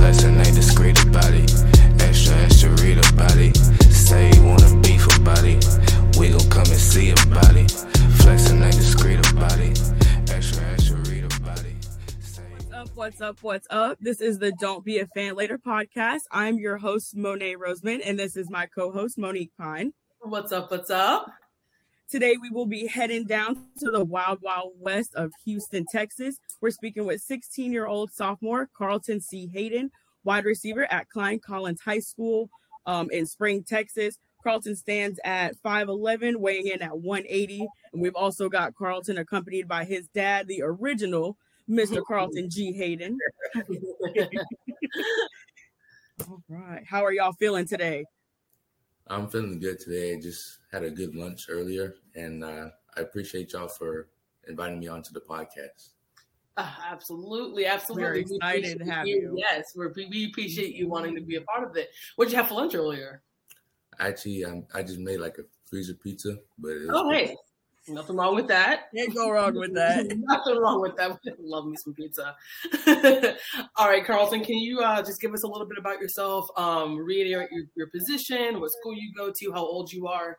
Flexing ain't discreet about it. Extra, extra read about it. Say you wanna beef about it. We gon' come and see about it. Flexing ain't discreet about it. Extra, extra read about it. Say What's up? What's up? What's up? This is the Don't Be a Fan Later podcast. I'm your host, Mo'ney Roseman, and this is my co host, Monique Pyne. What's up? What's up? Today, we will be heading down to the wild, wild west of Houston, Texas. We're speaking with 16 year old sophomore Carlton C. Hayden, wide receiver at Klein Collins High School um, in Spring, Texas. Carlton stands at 5'11, weighing in at 180. And we've also got Carlton accompanied by his dad, the original Mr. Carlton G. Hayden. All right. How are y'all feeling today? I'm feeling good today. I Just had a good lunch earlier, and uh, I appreciate y'all for inviting me onto the podcast. Uh, absolutely, absolutely. We're We excited to have you. Yes, we're, we appreciate you wanting to be a part of it. What did you have for lunch earlier? Actually, um, I just made like a freezer pizza, but it was Oh, hey, nothing wrong with that. Can't go wrong with that. Nothing wrong with that. Love me some pizza. All right, Carlton, can you uh, just give us a little bit about yourself? Um, reiterate your, your position, what school you go to, how old you are.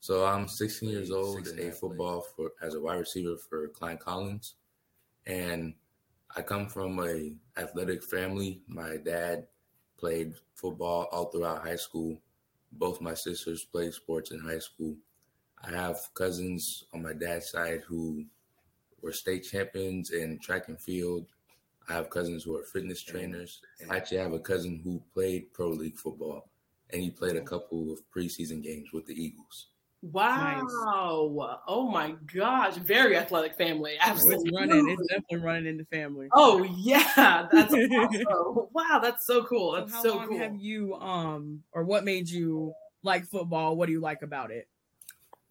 So I'm 16 years old and I football for as a wide receiver for Klein Collins, and I come from a athletic family. My dad played football all throughout high school. Both my sisters played sports in high school. I have cousins on my dad's side who were state champions in track and field. I have cousins who are fitness trainers. I actually have a cousin who played pro league football, and he played a couple of preseason games with the Eagles. Wow. Oh my gosh. Very athletic family. It's Absolutely. running. It's definitely running in the family. Oh yeah, that's awesome. wow, that's so cool. So That's how so, long cool. have you um or what made you like football? What do you like about it?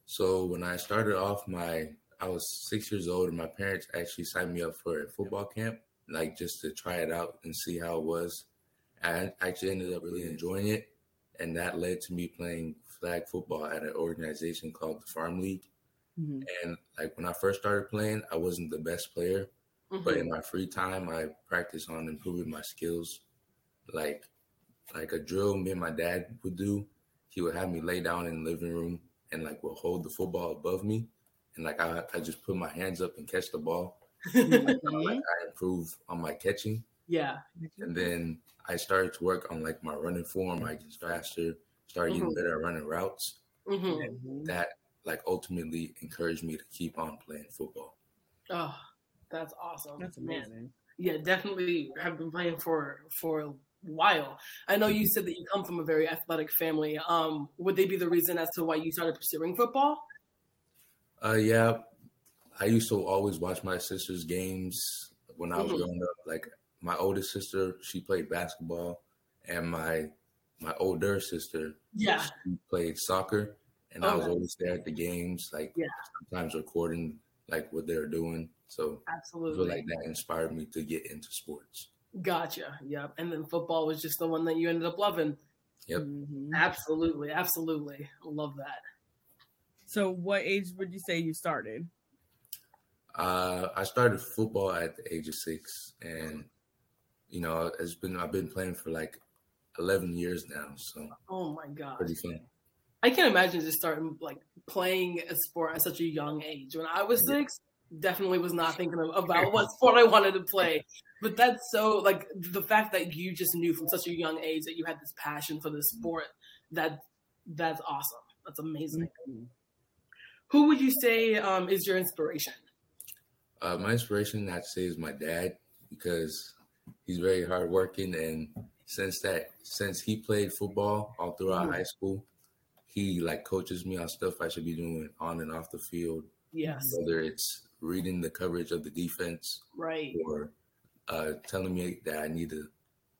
So when I started off, my I was six years old, and my parents actually signed me up for a football camp, like just to try it out and see how it was. I actually ended up really enjoying it, and that led to me playing flag football at an organization called the Farm League. Mhm. And like when I first started playing, I wasn't the best player, but Mhm. in my free time, I practiced on improving my skills. Like, like a drill me and my dad would do. He would have me lay down in the living room and like will hold the football above me, and like I, I just put my hands up and catch the ball. Like I improve on my catching, yeah. and then I started to work on like my running form. I get faster, started getting Mhm. better at running routes. hmm That like ultimately encouraged me to keep on playing football. Oh, that's awesome. That's Man. amazing. Yeah, definitely have been playing for for a while. I know you said that you come from a very athletic family. Um, would they be the reason as to why you started pursuing football? Uh, yeah, I used to always watch my sister's games when I was Mhm. growing up. Like my oldest sister, she played basketball, and my my older sister, Yeah. she played soccer, and I was always there at the games, like Yeah. sometimes recording like what they were doing. So I Absolutely. feel like that inspired me to get into sports. Gotcha. Yep. And then football was just the one that you ended up loving. Yep. Mhm. Absolutely. Absolutely. Love that. So what age would you say you started? Uh, I started football at the age of six, and you know, it's been I've been playing for like eleven years now, so Oh my god, pretty fun. I can't imagine just starting like playing a sport at such a young age. When I was Yeah. six, definitely was not thinking of, about what sport I wanted to play. But that's so like the fact that you just knew from such a young age that you had this passion for this sport. That that's awesome. That's amazing. Mhm. Who would you say um, is your inspiration? Uh, my inspiration, I'd say, is my dad because he's very hardworking, and since that, since he played football all throughout Mhm. high school, he like coaches me on stuff I should be doing on and off the field, Yes, whether it's reading the coverage of the defense right. or uh, telling me that I need to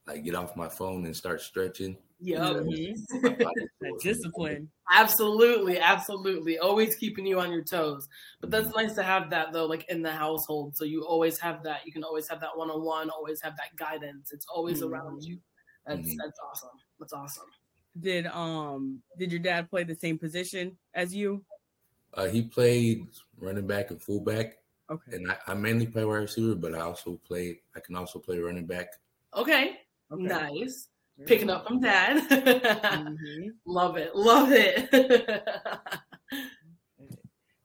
like get off my phone and start stretching. Yeah. My body That feels- discipline. absolutely, absolutely. Always keeping you on your toes. But that's nice to have that though, like in the household. So you always have that. You can always have that one on one. Always have that guidance. It's always around Mhm. you. That's Mhm. that's awesome. That's awesome. Did um did your dad play the same position as you? Uh, he played running back and fullback, Okay. and I, I mainly play wide receiver, but I also play. I can also play running back. Okay. okay. Nice. Picking up from dad. mm-hmm. Love it. Love it.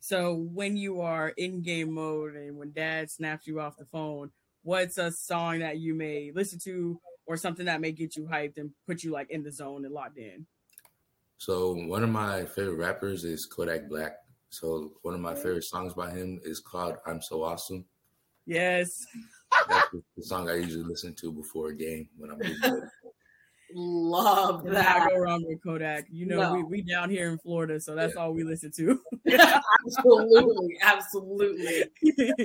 so when you are in game mode and when dad snaps you off the phone, what's a song that you may listen to or something that may get you hyped and put you like in the zone and locked in? So one of my favorite rappers is Kodak Black. So one of my favorite songs by him is called "I'm So Awesome." Yes, that's the song I usually listen to before a game when I'm. Love that. I go around with Kodak. You know, no. we, we down here in Florida, so that's yeah. all we listen to. absolutely, absolutely.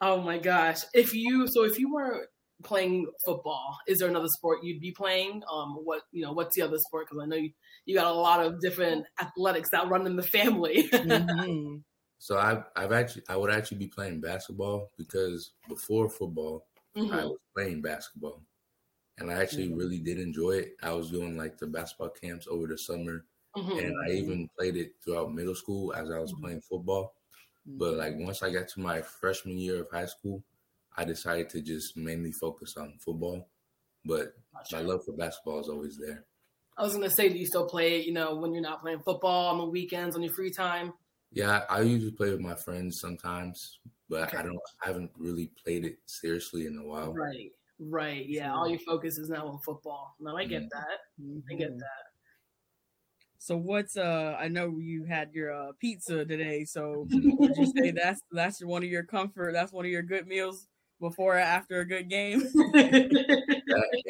oh my gosh! If you so if you were playing football, is there another sport you'd be playing? Um, what you know, what's the other sport? Because I know you, you got a lot of different athletics that run in the family. mm-hmm. So I've I've actually I would actually be playing basketball because before football mm-hmm. I was playing basketball, and I actually mm-hmm. really did enjoy it. I was doing like the basketball camps over the summer, mm-hmm. and I even played it throughout middle school as I was mm-hmm. playing football. But like once I got to my freshman year of high school, I decided to just mainly focus on football, but my love for basketball is always there. I was gonna say, do you still play? You know, when you're not playing football on the weekends on your free time? Yeah, I usually play with my friends sometimes, but okay. I don't. I haven't really played it seriously in a while. Right, right. Yeah, all your focus is now on football. No, I get mm-hmm. that. Mm-hmm. I get mm-hmm. that. So what's uh? I know you had your uh, pizza today. So would you say that's that's one of your comfort? That's one of your good meals before or after a good game.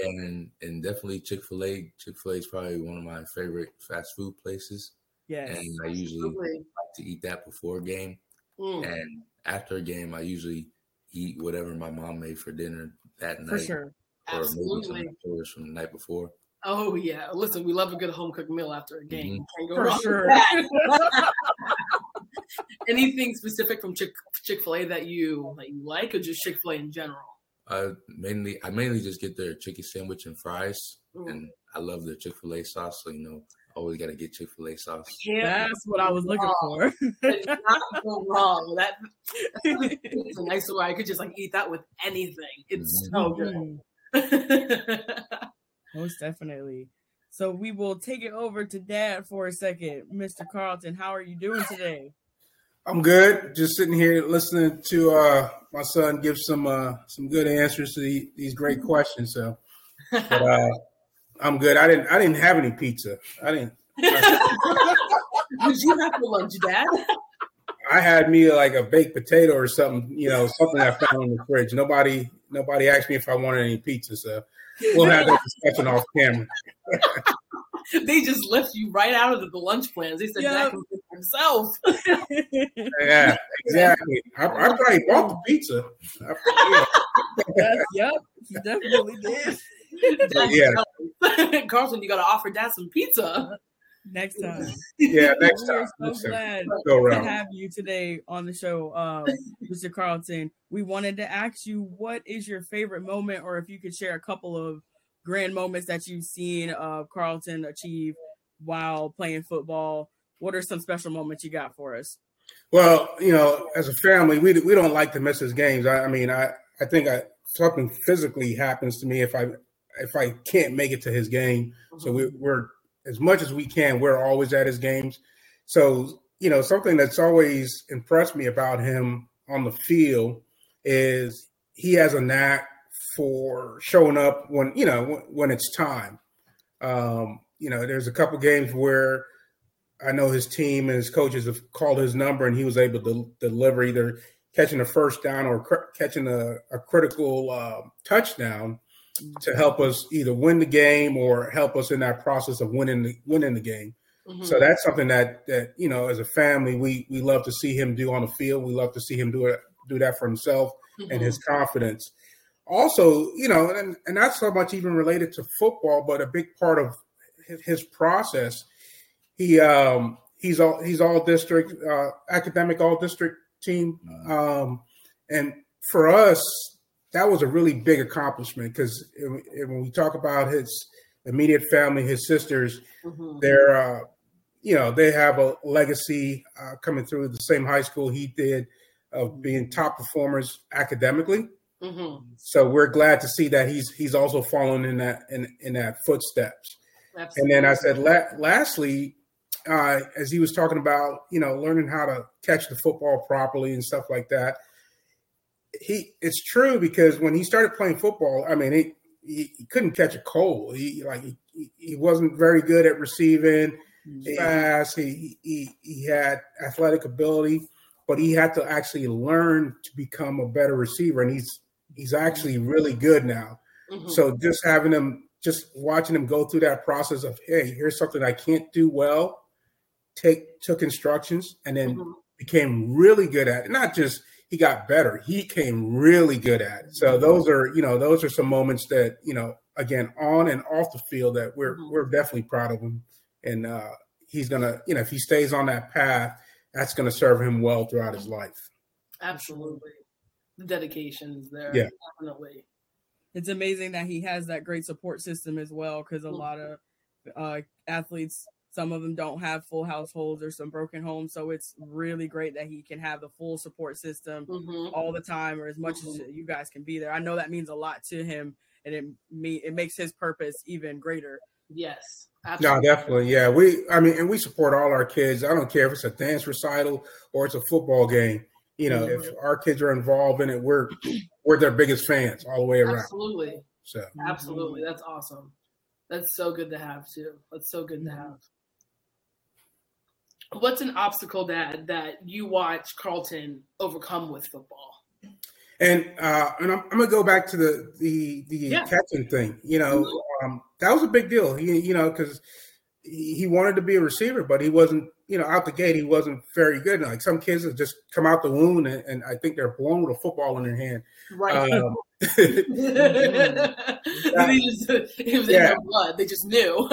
and and definitely Chick Fil A. Chick Fil A is probably one of my favorite fast food places. Yes, and I usually like to eat that before a game, mm. and after a game, I usually eat whatever my mom made for dinner that night. For sure, or Absolutely. maybe from the night before. Oh yeah, listen, we love a good home cooked meal after a game. Mm-hmm. For sure. Anything specific from Chick Chick Fil A that you that you like, or just Chick Fil A in general? Uh, mainly, I mainly just get their chicken sandwich and fries, mm. and I love their Chick Fil A sauce. So you know, always got to get Chick Fil A sauce. Yeah, that's what I was looking wrong. for. not go wrong. That it's a nice way I could just like eat that with anything. It's mm-hmm. so good. Most definitely. So we will take it over to Dad for a second, Mr. Carlton. How are you doing today? I'm good. Just sitting here listening to uh, my son give some uh, some good answers to the, these great questions. So, but, uh, I'm good. I didn't I didn't have any pizza. I didn't. Did you have for lunch, Dad? I had me like a baked potato or something. You know, something I found in the fridge. Nobody nobody asked me if I wanted any pizza. So we'll have that discussion off camera. they just left you right out of the, the lunch plans. They said yep. Jack himself. yeah, exactly. I, I probably bought the pizza. I, yes, yep, you definitely did. yeah, Carlton, you got to offer Dad some pizza next time. Yeah, next time. We're so glad to have you today on the show, uh, Mr. Carlton. We wanted to ask you what is your favorite moment, or if you could share a couple of grand moments that you've seen uh, Carlton achieve while playing football. What are some special moments you got for us? Well, you know, as a family, we we don't like to miss his games. I, I mean, I I think I, something physically happens to me if I if I can't make it to his game. So we, we're as much as we can, we're always at his games. So, you know, something that's always impressed me about him on the field is he has a knack for showing up when, you know, when, when it's time. Um, you know, there's a couple games where I know his team and his coaches have called his number and he was able to deliver either catching a first down or cr- catching a, a critical uh, touchdown to help us either win the game or help us in that process of winning the winning the game. Mm-hmm. So that's something that that you know, as a family, we we love to see him do on the field. We love to see him do it do that for himself mm-hmm. and his confidence. Also, you know, and and not so much even related to football, but a big part of his, his process. He um he's all he's all district uh, academic all district team, mm-hmm. um, and for us that was a really big accomplishment because when we talk about his immediate family, his sisters, mm-hmm. they're uh, you know they have a legacy uh, coming through the same high school he did of being top performers academically. Mm-hmm. So we're glad to see that he's he's also following in that in, in that footsteps. Absolutely. And then I said, la- lastly, uh, as he was talking about, you know, learning how to catch the football properly and stuff like that. He, it's true because when he started playing football, I mean, he, he, he couldn't catch a cold. He like he, he wasn't very good at receiving, fast. He, he he had athletic ability, but he had to actually learn to become a better receiver, and he's he's actually really good now. Mhm. So just having him, just watching him go through that process of, hey, here's something I can't do well. Take took instructions and then Mhm. became really good at it. Not just he got better, he came really good at it. So those are, you know, those are some moments that, you know, again, on and off the field that we're Mhm. we're definitely proud of him. And uh he's gonna, you know, if he stays on that path, that's gonna serve him well throughout his life. Absolutely. The dedication is there. Yeah. Definitely. it's amazing that he has that great support system as well because a Mhm. lot of uh, athletes some of them don't have full households or some broken homes so it's really great that he can have the full support system hmm all the time or as much as you guys can be there i know that means a lot to him and it me it makes his purpose even greater Yes. No, Absolutely. definitely. Yeah. We I mean, and we support all our kids. I don't care if it's a dance recital or it's a football game. You know, if our kids are involved in it, we're we're their biggest fans all the way around. Absolutely. So Absolutely. That's awesome. That's so good to have too. That's so good to Mhm. have. What's an obstacle, Dad, that you watch Carlton overcome with football? and uh and I'm, I'm gonna go back to the the the Yeah. catching thing. You know, um that was a big deal. He you know, because he, wanted to be a receiver, but he wasn't, you know, out the gate, he wasn't very good. Like some kids that just come out the wound and, and I think they're blown with a football in their hand. Right. Um, they just, it was in their blood. They just knew.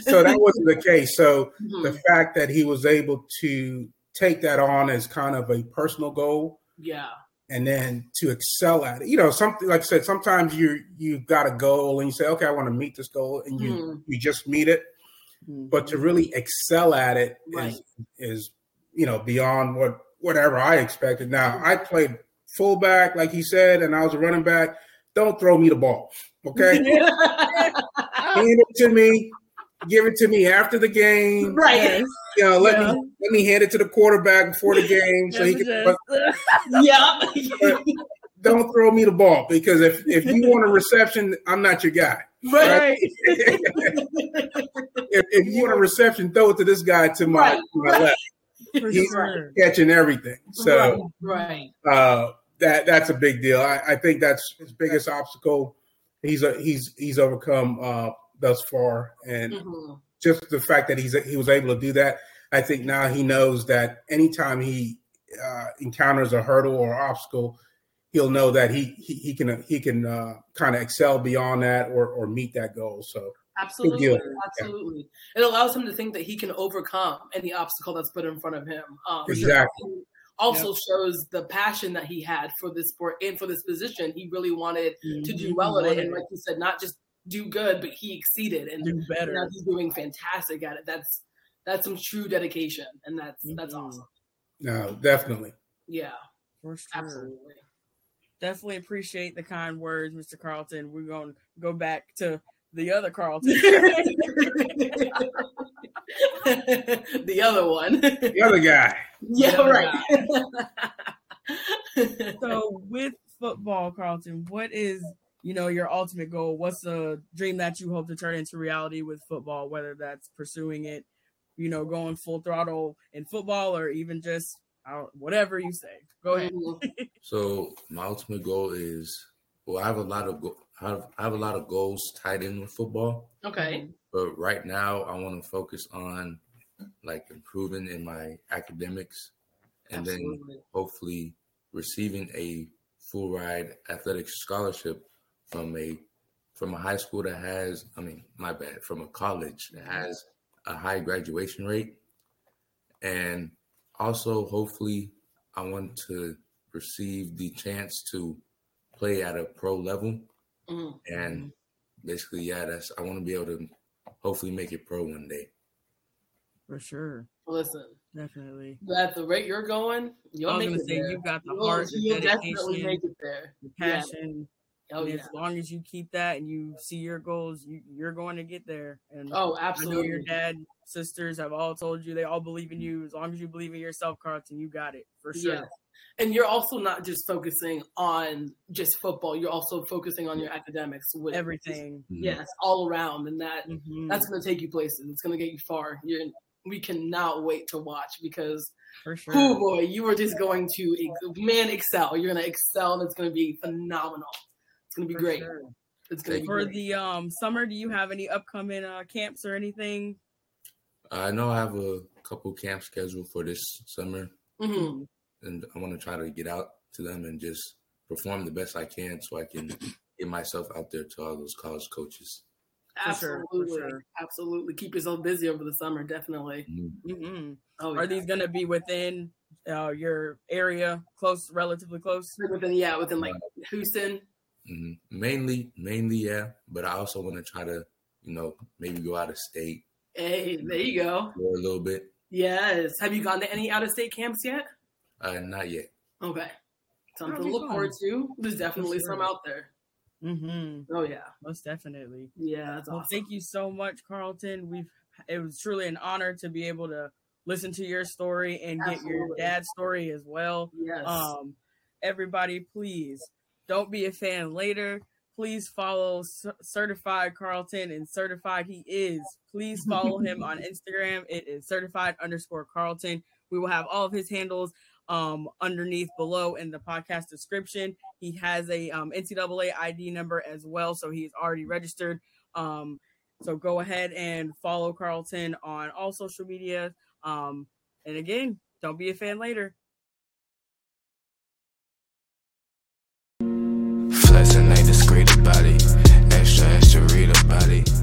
So that wasn't the case. So Mhm. the fact that he was able to take that on as kind of a personal goal yeah. and then to excel at it. You know, something like I said, sometimes you you've got a goal and you say, okay, I want to meet this goal, and you Mhm. you just meet it. But to really excel at it is Right. is you know beyond what whatever I expected. Now I played fullback, like he said, and I was a running back. Don't throw me the ball, okay? hand it to me. Give it to me after the game. right. You know, let Yeah. me let me hand it to the quarterback before the game so he can. Yeah. don't throw me the ball because if if you want a reception, I'm not your guy. right. If, if you want a reception, throw it to this guy to my, Right, to my left. For He's sure. catching everything. So right. uh, that that's a big deal. I, I think that's his biggest obstacle. He's a, he's he's overcome uh, thus far, and Mhm. just the fact that he's he was able to do that, I think now he knows that anytime he uh, encounters a hurdle or obstacle, he'll know that he he, he can he can uh, kind of excel beyond that or or meet that goal. So Absolutely. deal. Absolutely. It allows him to think that he can overcome any obstacle that's put in front of him. Um, Exactly. and Also shows the passion that he had for this sport and for this position. He really wanted to do well in it, and like you said, not just do good, but he exceeded, and do better. now he's doing fantastic at it. That's that's some true dedication, and that's that's Mhm. awesome. no, definitely. Yeah, For sure. absolutely. Definitely appreciate the kind words, Mr. Carlton. We're going to go back to the other Carlton. the other one. The other guy. yeah, other right. so with football, Carlton, what is you know your ultimate goal? What's the dream that you hope to turn into reality with football? Whether that's pursuing it, you know, going full throttle in football, or even just I whatever you say. Go ahead. So my ultimate goal is well, I have a lot of go- I have, I have a lot of goals tied in with football, Okay. but right now I want to focus on like improving in my academics, and then hopefully receiving a full ride athletic scholarship from a from a high school that has I mean my bad from a college that has a high graduation rate and also hopefully I want to receive the chance to play at a pro level Mhm. and basically yeah that's I want to be able to hopefully make it pro one day For sure. Listen, Definitely. at the rate you're going, you'll I was make gonna it say there. you've got the You'll- heart, the you'll definitely dedication, make it there. the Yeah. Passion. Oh yeah. as long as you keep that and you see your goals, you, you're going to get there. And Oh, I know absolutely. your dad, sisters have all told you they all believe in you. As long as you believe in yourself, Carlton, you got it for sure. Yeah. And you're also not just focusing on just football. You're also focusing on your academics with Everything. Mhm. Yes, all around, and that Mhm, that's going to take you places. It's going to get you far. You're we cannot wait to watch because for sure. oh boy, you are just going to ex- man excel. You're going to excel, and it's going to be phenomenal. It's going to be For great. sure. It's going to be For great. the um summer, do you have any upcoming uh camps or anything? I know I have a couple camps scheduled for this summer, Mhm. and I want to try to get out to them and just perform the best I can so I can get myself out there to all those college coaches. For for Absolutely, sure. absolutely. Keep yourself busy over the summer, definitely. Mhm. hmm Oh, Are yeah. these going to be within uh, your area, close, relatively close? within yeah, within like Houston? Mhm. Mainly, mainly, yeah. But I also want to try to, you know, maybe go out of state Hey, there you go. for a little bit. Yes. Have you gone to any out of state camps yet? Uh, not yet. Okay. Something to look fun. forward to. There's definitely sure. some out there. Mm-hmm. Oh yeah. Most definitely. Yeah, that's Well, awesome. thank you so much, Carlton. We've it was truly an honor to be able to listen to your story and get your dad's story as well. Yes. Um, everybody, please don't be a fan later. Please follow C- Certified Carlton and Certified he is. Please follow him on Instagram. It is Certified underscore Carlton. We will have all of his handles um, underneath below in the podcast description. He has a um, NCAA ID number as well, so he's already registered. Um, so go ahead and follow Carlton on all social media. Um, and again, don't be a fan later. Everybody.